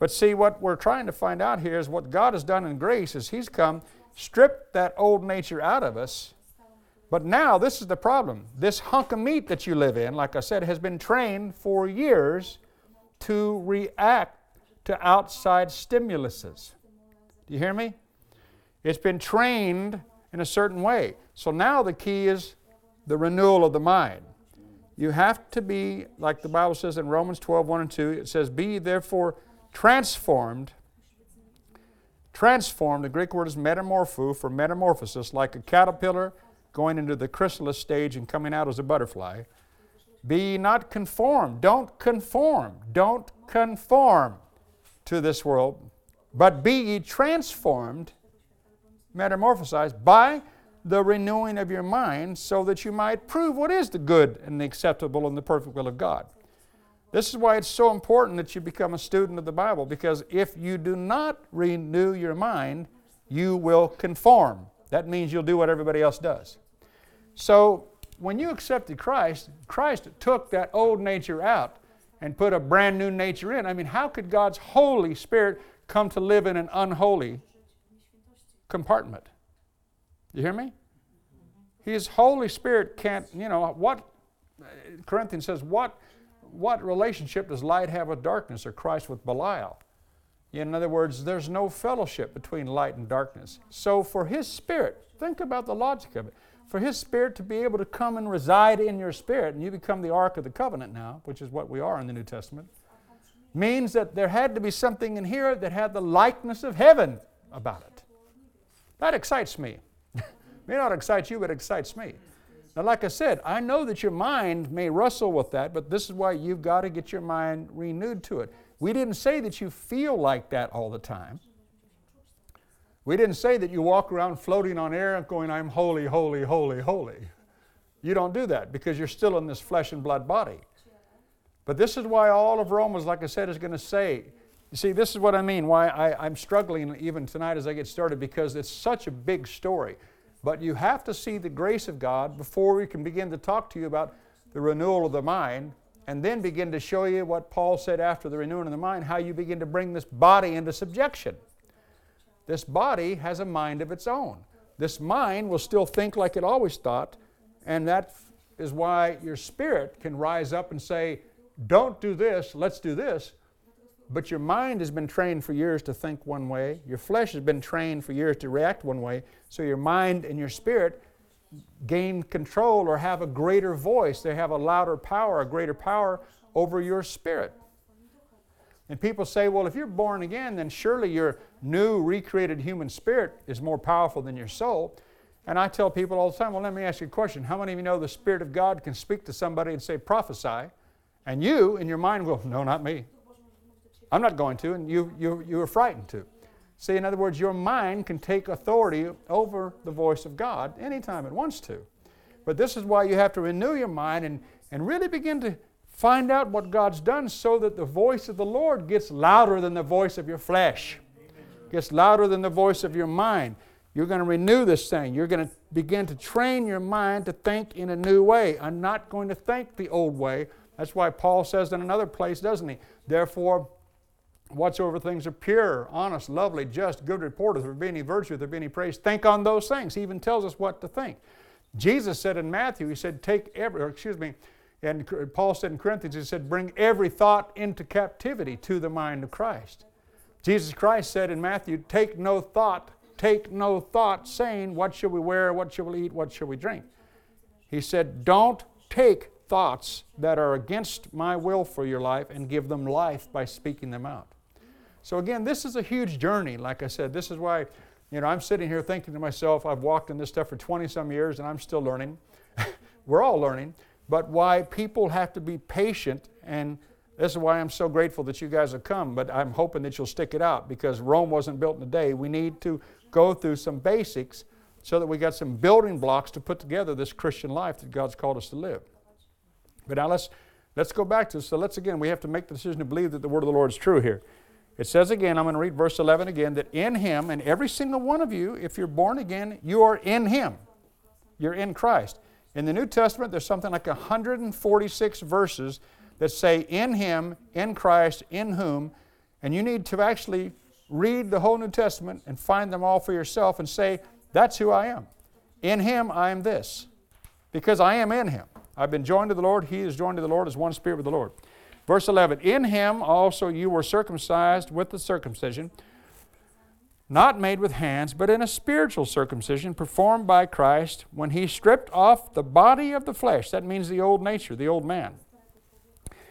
But see, what we're trying to find out here is what God has done in grace is He's come, stripped that old nature out of us. But now, this is the problem. This hunk of meat that you live in, like I said, has been trained for years to react to outside stimuluses. Do you hear me? It's been trained in a certain way. So now the key is the renewal of the mind. You have to be, like the Bible says in Romans 12, 1 and 2, it says, Be therefore transformed. Transformed, the Greek word is metamorpho for metamorphosis, like a caterpillar going into the chrysalis stage and coming out as a butterfly. Be not conformed. Don't conform. Don't conform to this world, but be ye transformed, metamorphosized by the renewing of your mind, so that you might prove what is the good and the acceptable and the perfect will of God. This is why it's so important that you become a student of the Bible, because if you do not renew your mind, you will conform. That means you'll do what everybody else does. So, when you accepted Christ, Christ took that old nature out and put a brand new nature in. I mean, how could God's Holy Spirit come to live in an unholy compartment? You hear me? His Holy Spirit can't, you know, what Corinthians says, what, what relationship does light have with darkness or Christ with Belial? In other words, there's no fellowship between light and darkness. So for His Spirit, think about the logic of it. For His Spirit to be able to come and reside in your spirit, and you become the Ark of the Covenant now, which is what we are in the New Testament, means that there had to be something in here that had the likeness of heaven about it. That excites me. may not excite you, but it excites me. Now, like I said, I know that your mind may wrestle with that, but this is why you've got to get your mind renewed to it. We didn't say that you feel like that all the time. We didn't say that you walk around floating on air going, I'm holy, holy, holy, holy. You don't do that because you're still in this flesh and blood body. But this is why all of Romans, like I said, is going to say, you see, this is what I mean, why I, I'm struggling even tonight as I get started, because it's such a big story. But you have to see the grace of God before we can begin to talk to you about the renewal of the mind, and then begin to show you what Paul said after the renewing of the mind, how you begin to bring this body into subjection. This body has a mind of its own. This mind will still think like it always thought, and that is why your spirit can rise up and say, Don't do this, let's do this. But your mind has been trained for years to think one way, your flesh has been trained for years to react one way, so your mind and your spirit gain control or have a greater voice. They have a louder power, a greater power over your spirit. And people say, well, if you're born again, then surely your new recreated human spirit is more powerful than your soul. And I tell people all the time, well, let me ask you a question. How many of you know the Spirit of God can speak to somebody and say, prophesy? And you, in your mind, go, no, not me. I'm not going to. And you, you, you are frightened to. See, in other words, your mind can take authority over the voice of God anytime it wants to. But this is why you have to renew your mind and, and really begin to Find out what God's done so that the voice of the Lord gets louder than the voice of your flesh, gets louder than the voice of your mind. You're going to renew this thing. You're going to begin to train your mind to think in a new way. I'm not going to think the old way. That's why Paul says in another place, doesn't he? Therefore, whatsoever things are pure, honest, lovely, just, good report, if there be any virtue, if there be any praise, think on those things. He even tells us what to think. Jesus said in Matthew, he said, take every, or excuse me, and Paul said in Corinthians, he said, bring every thought into captivity to the mind of Christ. Jesus Christ said in Matthew, take no thought, take no thought, saying, What shall we wear, what shall we eat, what shall we drink? He said, Don't take thoughts that are against my will for your life and give them life by speaking them out. So again, this is a huge journey. Like I said, this is why, you know, I'm sitting here thinking to myself, I've walked in this stuff for 20 some years and I'm still learning. We're all learning but why people have to be patient. And this is why I'm so grateful that you guys have come. But I'm hoping that you'll stick it out because Rome wasn't built in a day. We need to go through some basics so that we got some building blocks to put together this Christian life that God's called us to live. But now let's let's go back to this. so let's again we have to make the decision to believe that the word of the Lord is true here. It says again, I'm going to read verse 11 again, that in him, and every single one of you, if you're born again, you are in him. You're in Christ. In the New Testament, there's something like 146 verses that say, In Him, in Christ, in whom, And you need to actually read the whole New Testament and find them all for yourself and say, That's who I am. In Him I am this. Because I am in Him. I've been joined to the Lord, He is joined to the Lord as one spirit with the Lord. Verse 11 In Him also you were circumcised with the circumcision, not made with hands, but in a spiritual circumcision performed by Christ when He stripped off the body of the flesh. That means the old nature, the old man.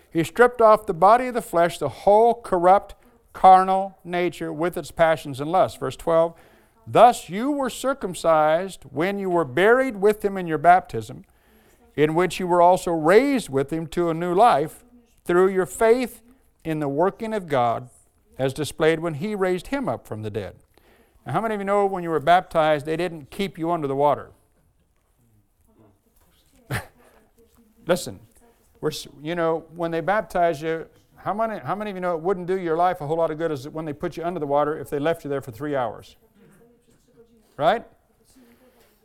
He stripped off the body of the flesh, the whole corrupt carnal nature with its passions and lusts. Verse 12 Thus you were circumcised when you were buried with him in your baptism, in which you were also raised with him to a new life through your faith in the working of God as displayed when he raised him up from the dead. Now, how many of you know when you were baptized, they didn't keep you under the water? Listen, we're, you know, when they baptize you, how many, how many of you know it wouldn't do your life a whole lot of good as when they put you under the water if they left you there for three hours? Right?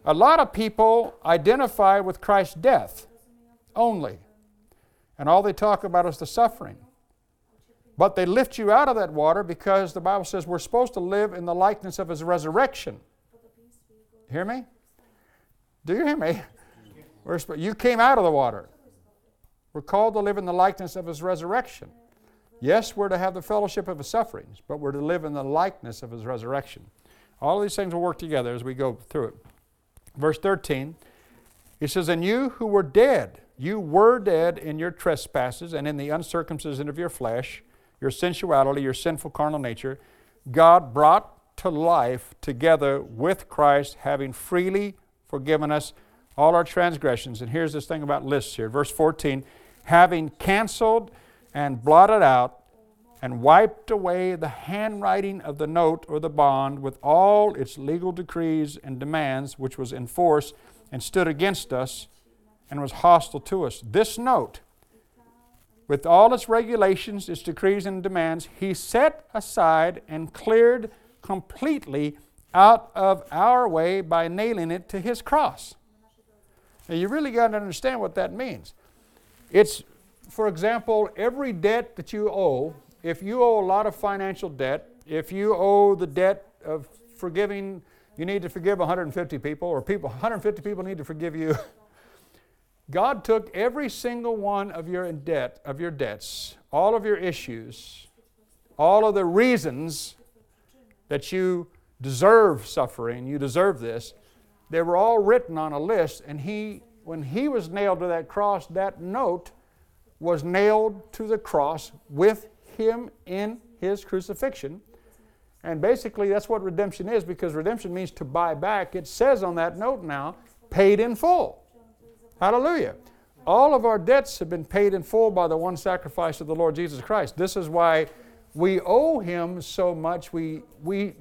A lot of people identify with Christ's death only, and all they talk about is the suffering. But they lift you out of that water because the Bible says we're supposed to live in the likeness of His resurrection. Hear me? Do you hear me? We're, you came out of the water. We're called to live in the likeness of His resurrection. Yes, we're to have the fellowship of his sufferings, but we're to live in the likeness of his resurrection. All of these things will work together as we go through it. Verse 13, he says, And you who were dead, you were dead in your trespasses and in the uncircumcision of your flesh, your sensuality, your sinful carnal nature, God brought to life together with Christ, having freely forgiven us all our transgressions. And here's this thing about lists here. Verse 14, having canceled and blotted out and wiped away the handwriting of the note or the bond with all its legal decrees and demands, which was in force and stood against us and was hostile to us. This note, with all its regulations, its decrees, and demands, he set aside and cleared completely out of our way by nailing it to his cross. Now, you really got to understand what that means. It's for example, every debt that you owe, if you owe a lot of financial debt, if you owe the debt of forgiving, you need to forgive 150 people, or people 150 people need to forgive you. God took every single one of your debt, of your debts, all of your issues, all of the reasons that you deserve suffering, you deserve this, they were all written on a list, and he, when he was nailed to that cross, that note was nailed to the cross with him in his crucifixion. And basically, that's what redemption is because redemption means to buy back. It says on that note now, paid in full. Hallelujah. All of our debts have been paid in full by the one sacrifice of the Lord Jesus Christ. This is why we owe him so much. We, we,